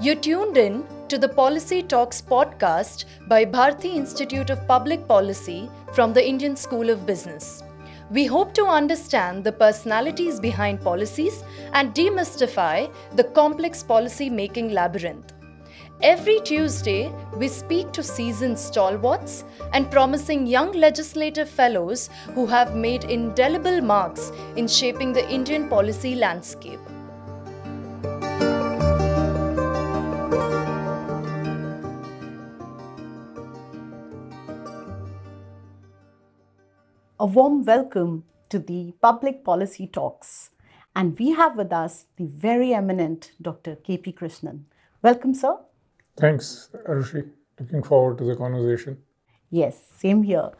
You're tuned in to the Policy Talks podcast by Bharti Institute of Public Policy from the Indian School of Business. We hope to understand the personalities behind policies and demystify the complex policy making labyrinth. Every Tuesday, we speak to seasoned stalwarts and promising young legislative fellows who have made indelible marks in shaping the Indian policy landscape. A warm welcome to the Public Policy Talks. And we have with us the very eminent Dr. KP Krishnan. Welcome, sir. Thanks, Arushi. Looking forward to the conversation. Yes, same here.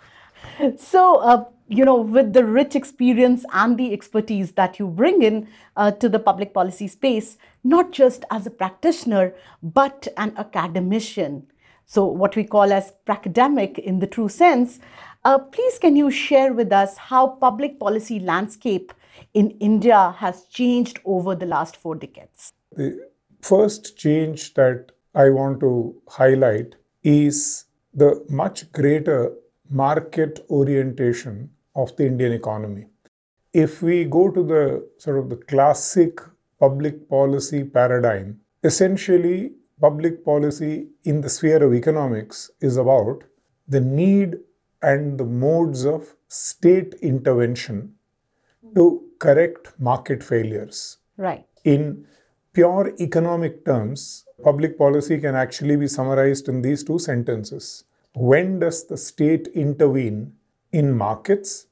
So, uh, you know, with the rich experience and the expertise that you bring in uh, to the public policy space, not just as a practitioner, but an academician. So, what we call as pracademic in the true sense. Uh, please, can you share with us how public policy landscape in India has changed over the last four decades? The first change that I want to highlight is the much greater market orientation of the Indian economy. If we go to the sort of the classic public policy paradigm, essentially public policy in the sphere of economics is about the need and the modes of state intervention to correct market failures. Right. In pure economic terms, public policy can actually be summarized in these two sentences. When does the state intervene in markets?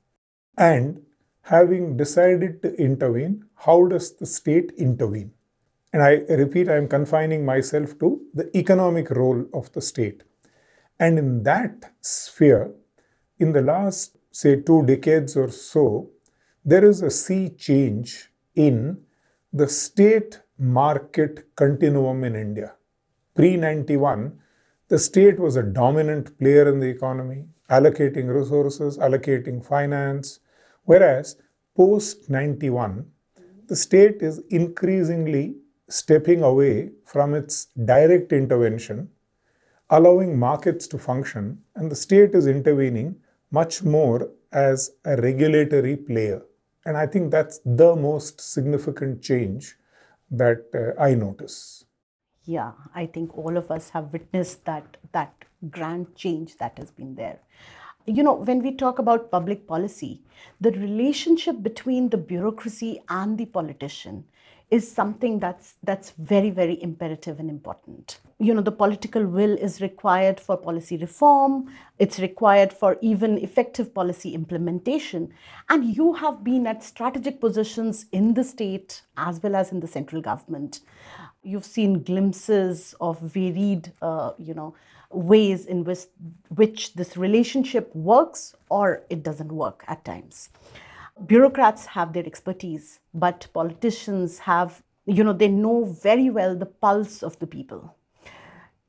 And having decided to intervene, how does the state intervene? And I repeat, I am confining myself to the economic role of the state. And in that sphere, in the last, say, two decades or so, there is a sea change in the state market continuum in India. Pre 91, the state was a dominant player in the economy, allocating resources, allocating finance, whereas post 91, the state is increasingly stepping away from its direct intervention, allowing markets to function, and the state is intervening much more as a regulatory player. And I think that's the most significant change that uh, I notice. Yeah, I think all of us have witnessed that that grand change that has been there. You know, when we talk about public policy, the relationship between the bureaucracy and the politician is something that's that's very very imperative and important. You know the political will is required for policy reform. It's required for even effective policy implementation. And you have been at strategic positions in the state as well as in the central government. You've seen glimpses of varied uh, you know ways in which which this relationship works or it doesn't work at times bureaucrats have their expertise, but politicians have, you know, they know very well the pulse of the people.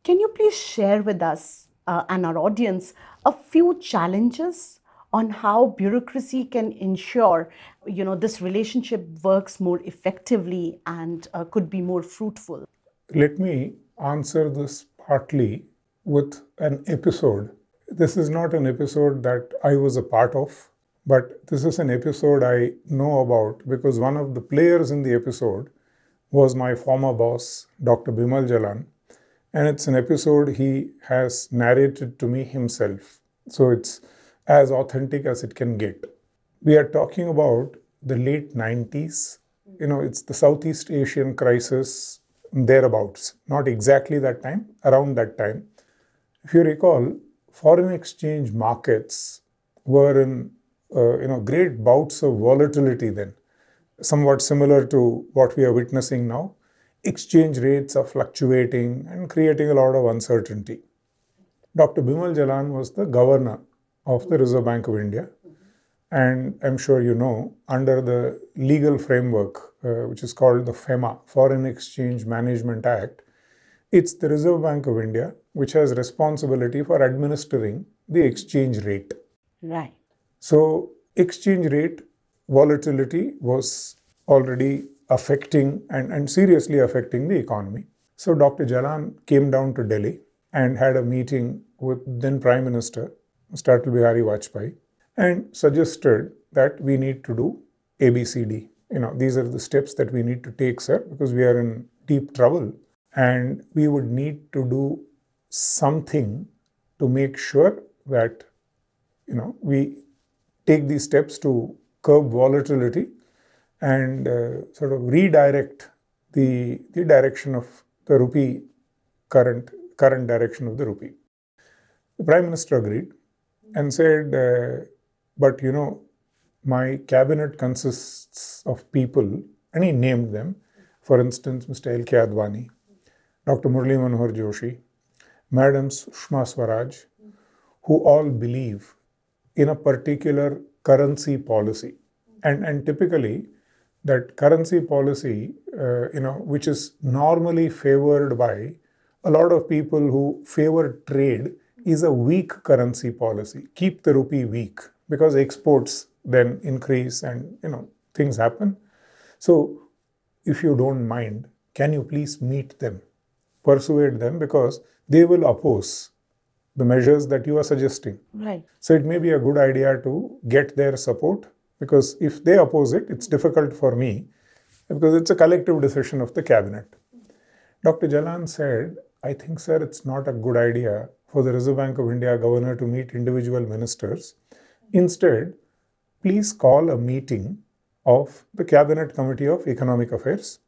Can you please share with us uh, and our audience a few challenges on how bureaucracy can ensure, you know, this relationship works more effectively and uh, could be more fruitful? Let me answer this partly with an episode. This is not an episode that I was a part of but this is an episode I know about because one of the players in the episode was my former boss, Dr. Bimal Jalan. And it's an episode he has narrated to me himself. So it's as authentic as it can get. We are talking about the late 90s. You know, it's the Southeast Asian crisis, thereabouts. Not exactly that time, around that time. If you recall, foreign exchange markets were in uh, you know, great bouts of volatility then, somewhat similar to what we are witnessing now. Exchange rates are fluctuating and creating a lot of uncertainty. Dr. Bimal Jalan was the governor of the Reserve Bank of India. And I'm sure you know, under the legal framework, uh, which is called the FEMA, Foreign Exchange Management Act, it's the Reserve Bank of India which has responsibility for administering the exchange rate. Right. So, exchange rate volatility was already affecting and, and seriously affecting the economy. So Dr. Jalan came down to Delhi and had a meeting with then Prime Minister, Mr. Atal Bihari Vajpayee, and suggested that we need to do ABCD. You know, these are the steps that we need to take, sir, because we are in deep trouble and we would need to do something to make sure that you know we take these steps to curb volatility and uh, sort of redirect the, the direction of the rupee current current direction of the rupee. The prime minister agreed and said, uh, "But you know, my cabinet consists of people," and he named them. For instance, Mr. L. K. Advani, Dr. Murli Manohar Joshi, Madam Sushma Swaraj, who all believe in a particular currency policy. And, and typically, that currency policy, uh, you know, which is normally favored by a lot of people who favor trade, is a weak currency policy. Keep the rupee weak because exports then increase and you know things happen. So, if you don't mind, can you please meet them, persuade them because they will oppose the measures that you are suggesting. Right. So it may be a good idea to get their support because if they oppose it, it's difficult for me because it's a collective decision of the cabinet. Dr. Jalan said, I think, sir, it's not a good idea for the Reserve Bank of India governor to meet individual ministers. Instead, please call a meeting of the Cabinet Committee of Economic Affairs.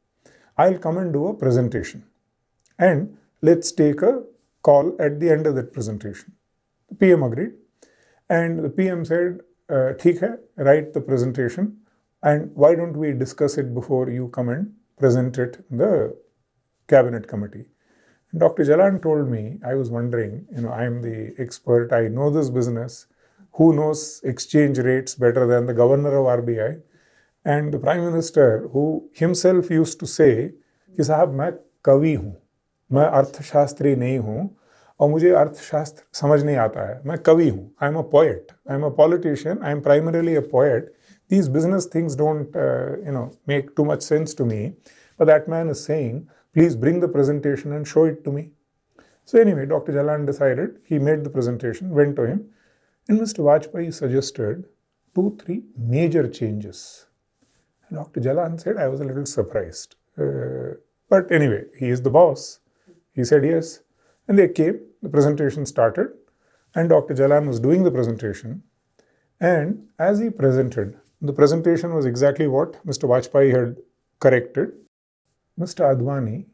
I'll come and do a presentation. And let's take a call at the end of that presentation. The PM agreed. And the PM said, uh, ठीक है, write the presentation. And why don't we discuss it before you come and present it in the cabinet committee? And Dr. Jalan told me, I was wondering, you know, I'm the expert, I know this business. Who knows exchange rates better than the governor of RBI? And the prime minister, who himself used to say, कि साहब मैं कवि हूँ मैं अर्थशास्त्री नहीं हूँ और मुझे अर्थशास्त्र समझ नहीं आता है। मैं कवि हूँ। I am a poet I am a politician I am primarily a poet these business things don't you know make too much sense to me but that man is saying please bring the presentation and show it to me so anyway doctor Jalan decided he made the presentation went to him in mister Vajpayee suggested two three major changes doctor Jalan said I was a little surprise but anyway he is the boss he said yes and they came the presentation started and dr jalan was doing the presentation and as he presented, the presentation was exactly what Mr. Vajpayee had corrected. Mr. Advani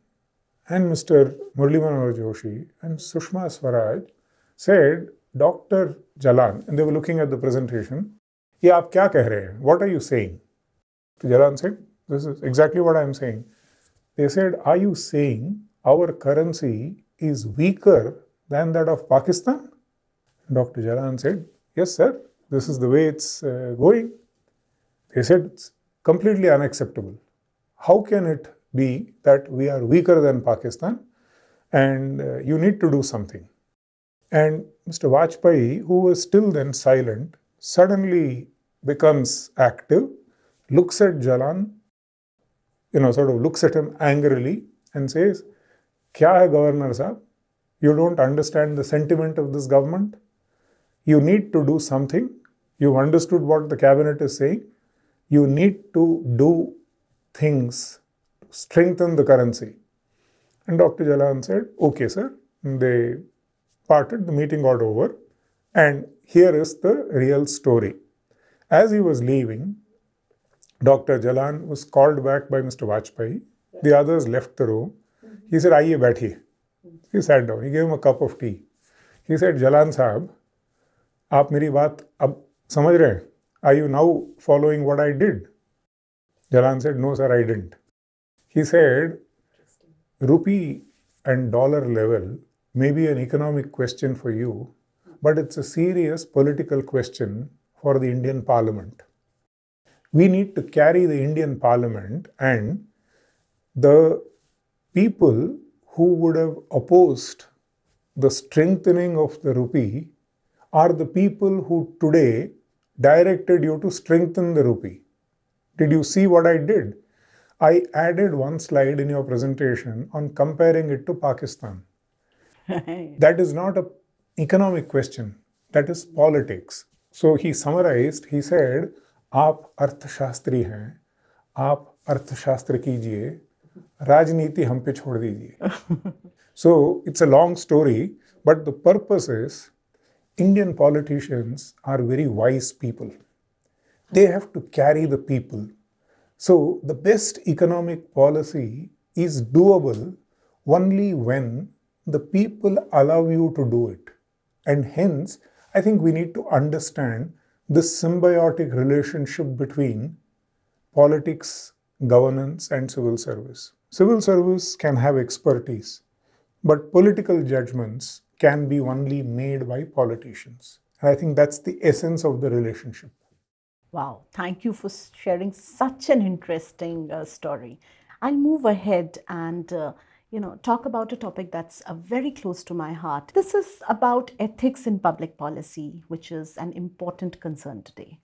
and Mr. Murli Manohar Joshi and Sushma Swaraj said, Dr. Jalan, and they were looking at the presentation, ये आप क्या कह रहे हैं? What are you saying? So Jalan said, this is exactly what I am saying. They said, are you saying our currency is weaker than that of Pakistan? Dr. Jalan said, yes, sir this is the way it's uh, going. They said it's completely unacceptable. How can it be that we are weaker than Pakistan and uh, you need to do something? And Mr. Vajpayee, who was still then silent, suddenly becomes active, looks at Jalan, you know, sort of looks at him angrily and says, Kya hai, Governor Sahab? You don't understand the sentiment of this government? you need to do something. You've understood what the cabinet is saying. You need to do things to strengthen the currency. And Dr. Jalan said, okay, sir. They parted, the meeting got over. And here is the real story. As he was leaving, Dr. Jalan was called back by Mr. Vajpayee. The others left the room. He sir आइए बैठिए he sat down gave cup of tea he said Jalan साहब आप मेरी बात अब समझ रहे हैं I you now following what I did Jalan said no sir I didn't he said rupee and dollar level may be an economic question for you but it's a serious political question for the Indian parliament we need to carry the Indian parliament and the people who would have opposed the strengthening of the rupee are the people who today directed you to strengthen the rupee. Did you see what I did? I added one slide in your presentation on comparing it to Pakistan. that is not an economic question, that is politics. So he summarized, he said, आप अर्थशास्त्री हैं आप अर्थशास्त्र कीजिए so it's a long story, but the purpose is Indian politicians are very wise people. They have to carry the people. So the best economic policy is doable only when the people allow you to do it. And hence, I think we need to understand this symbiotic relationship between politics governance, and civil service. Civil service can have expertise, but political judgments can be only made by politicians. And I think that's the essence of the relationship. Wow, thank you for sharing such an interesting uh, story. I'll move ahead and uh, you know talk about a topic that's uh, very close to my heart. This is about ethics in public policy, which is an important concern today.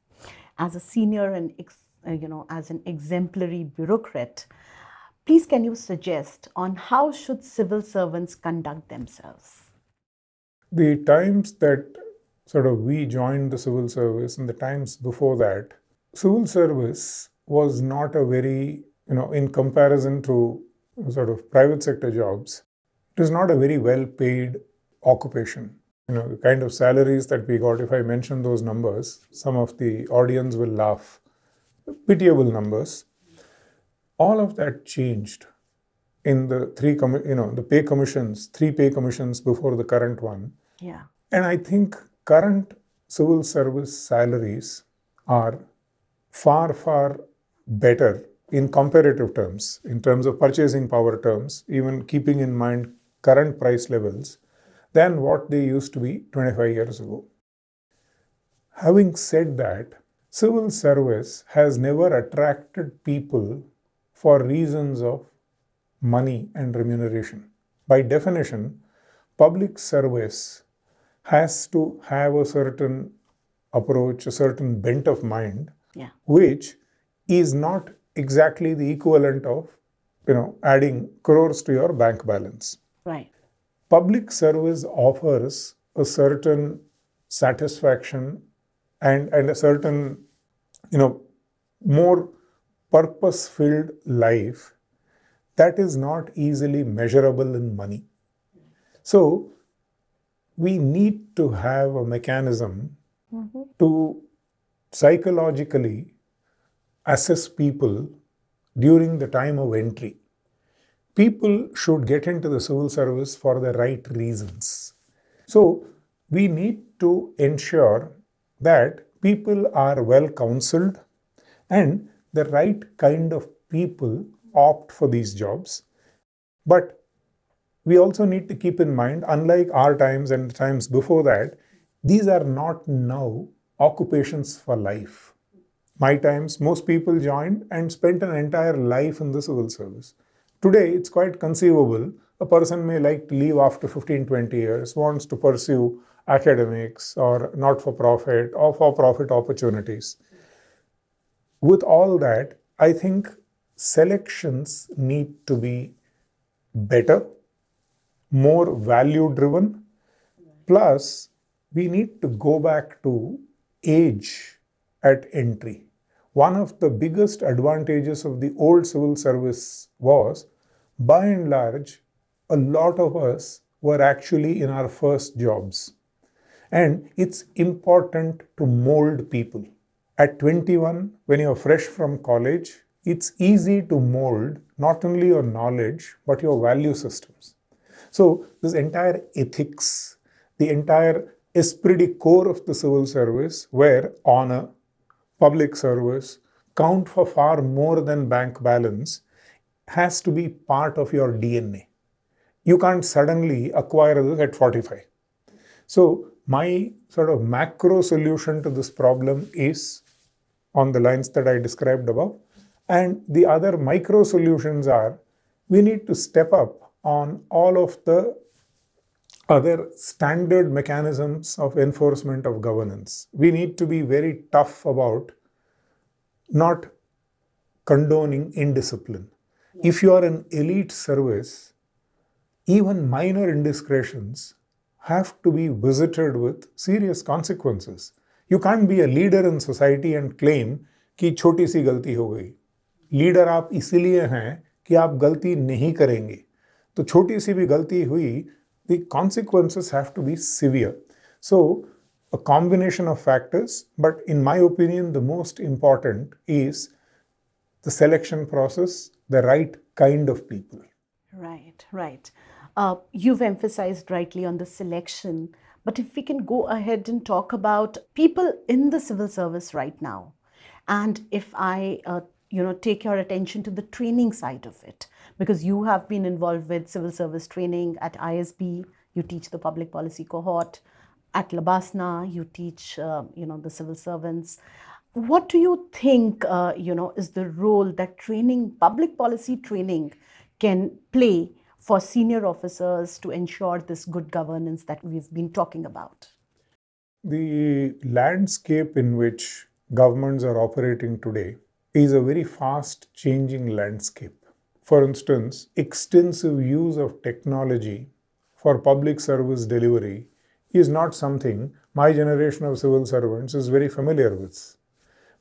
As a senior and ex- Uh, you know as an exemplary bureaucrat, please can you suggest on how should civil servants conduct themselves? The times that sort of we joined the civil service and the times before that, civil service was not a very, you know, in comparison to sort of private sector jobs, it is not a very well paid occupation. You know, the kind of salaries that we got, if I mention those numbers, some of the audience will laugh. Pitiable numbers. All of that changed in the three, commi- you know, the pay commissions, three pay commissions before the current one. Yeah. And I think current civil service salaries are far, far better in comparative terms, in terms of purchasing power terms, even keeping in mind current price levels, than what they used to be 25 years ago. Having said that, civil service has never attracted people for reasons of money and remuneration. By definition, public service has to have a certain approach, a certain bent of mind, Yeah. which is not exactly the equivalent of, you know, adding crores to your bank balance. Right. Public service offers a certain satisfaction and, and a certain, you know, more purpose filled life that is not easily measurable in money. So, we need to have a mechanism mm-hmm. to psychologically assess people during the time of entry. People should get into the civil service for the right reasons. So, we need to ensure that people are well counseled and the right kind of people opt for these jobs. But we also need to keep in mind, unlike our times and times before that, these are not now occupations for life. My times, most people joined and spent an entire life in the civil service. Today, it's quite conceivable a person may like to leave after 15, 20 years, wants to pursue academics or not for profit or for profit opportunities. With all that, I think selections need to be better, more value driven, plus, we need to go back to age at entry. One of the biggest advantages of the old civil service was, by and large, a lot of us were actually in our first jobs. And it's important to mold people. At 21, when you're fresh from college, it's easy to mold not only your knowledge, but your value systems. So, this entire ethics, the entire esprit de corps of the civil service, where honor, public service count for far more than bank balance, has to be part of your DNA. You can't suddenly acquire this at 45. So, my sort of macro solution to this problem is on the lines that I described above. And the other micro solutions are we need to step up on all of the other standard mechanisms of enforcement of governance. We need to be very tough about not condoning indiscipline. If you are an elite service, even minor indiscretions have to be visited with serious consequences. You can't be a leader in society and claim कि छोटी सी गलती हो गई leader आप इसीलिए हैं कि आप गलती नहीं करेंगे तो छोटी सी भी गलती हुई the consequences have to be severe. So, a combination of factors, but in my opinion, the most important is the selection process, the right kind of people. Right, right. Uh, you've emphasized rightly on the selection, but if we can go ahead and talk about people in the civil service right now, and if I, uh, you know, take your attention to the training side of it, because you have been involved with civil service training at ISB, you teach the public policy cohort. At LBSNAA, you teach, uh, you know, the civil servants. What do you think, uh, you know, is the role that training, public policy training, can play for senior officers to ensure this good governance that we've been talking about? The landscape in which governments are operating today is a very fast changing landscape. For instance, extensive use of technology for public service delivery is not something my generation of civil servants is very familiar with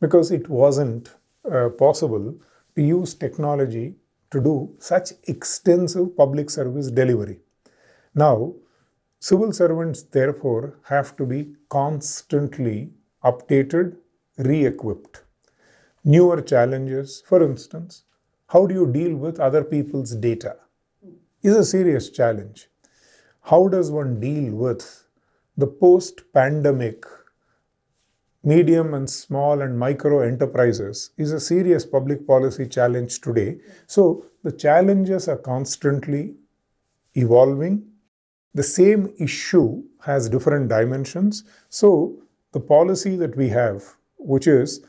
because it wasn't uh, possible to use technology to do such extensive public service delivery. Now, civil servants therefore have to be constantly updated, re equipped. Newer challenges, for instance, how do you deal with other people's data? Is a serious challenge. How does one deal with the post pandemic medium and small and micro enterprises is a serious public policy challenge today. So the challenges are constantly evolving. The same issue has different dimensions. So the policy that we have, which is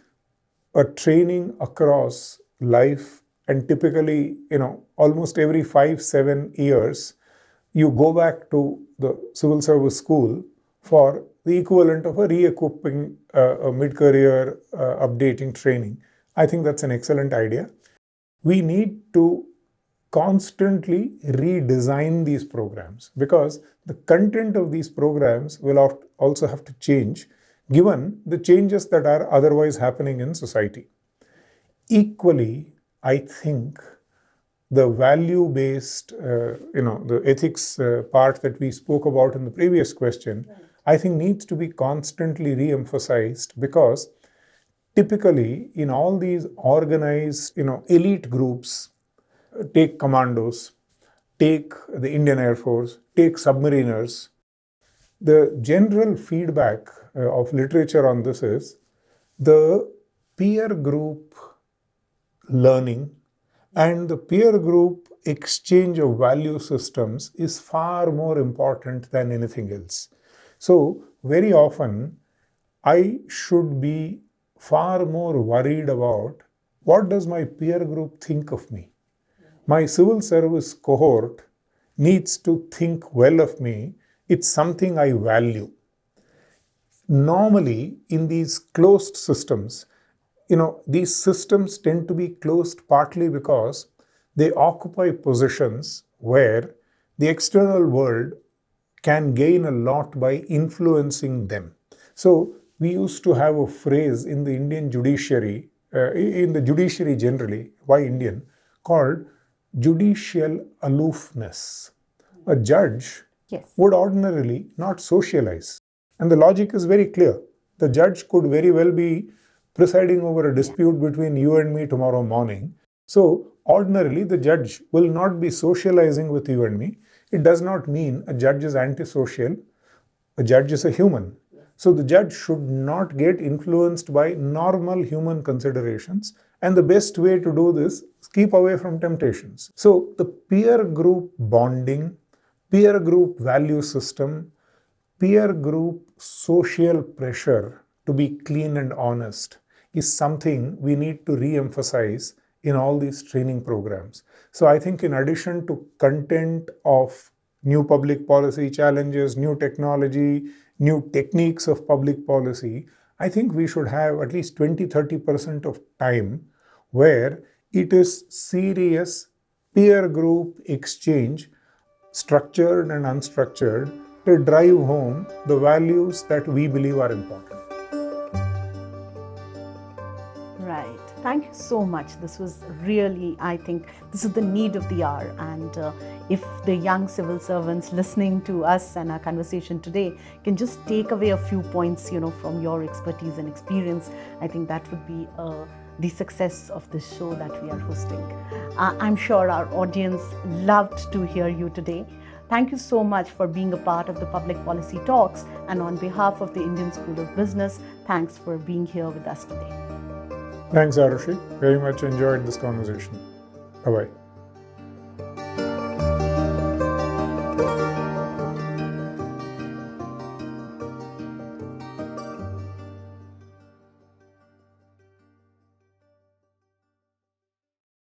a training across life and typically, you know, almost every five, seven years, you go back to the civil service school for the equivalent of a re-equipping uh, a mid-career uh, updating training. I think that's an excellent idea. We need to constantly redesign these programs because the content of these programs will also have to change given the changes that are otherwise happening in society. Equally, I think the value based, uh, you know, the ethics uh, part that we spoke about in the previous question I think needs to be constantly re-emphasized because typically in all these organized, you know, elite groups, take commandos, take the Indian Air Force, take submariners, the general feedback uh, of literature on this is the peer group learning and the peer group exchange of value systems is far more important than anything else. So, very often, I should be far more worried about what does my peer group think of me. My civil service cohort needs to think well of me. It's something I value. Normally, in these closed systems, you know, these systems tend to be closed partly because they occupy positions where the external world can gain a lot by influencing them. So, we used to have a phrase in the Indian judiciary, uh, in the judiciary generally, why Indian, called judicial aloofness. A judge yes. would ordinarily not socialize. And the logic is very clear. The judge could very well be presiding over a dispute between you and me tomorrow morning. So, ordinarily, the judge will not be socializing with you and me. It does not mean a judge is antisocial. A judge is a human. So the judge should not get influenced by normal human considerations. And the best way to do this is keep away from temptations. So the peer group bonding, peer group value system, peer group social pressure to be clean and honest is something we need to re emphasize in all these training programs. So I think in addition to content of new public policy challenges, new technology, new techniques of public policy, I think we should have at least 20 30% of time where it is serious peer group exchange, structured and unstructured, to drive home the values that we believe are important. So much. This was really, I think, this is the need of the hour. And uh, if the young civil servants listening to us and our conversation today can just take away a few points, you know, from your expertise and experience, I think that would be uh, the success of this show that we are hosting. Uh, I'm sure our audience loved to hear you today. Thank you so much for being a part of the Public Policy Talks. And on behalf of the Indian School of Business, thanks for being here with us today. Thanks, Arushi. Very much enjoyed this conversation. Bye bye.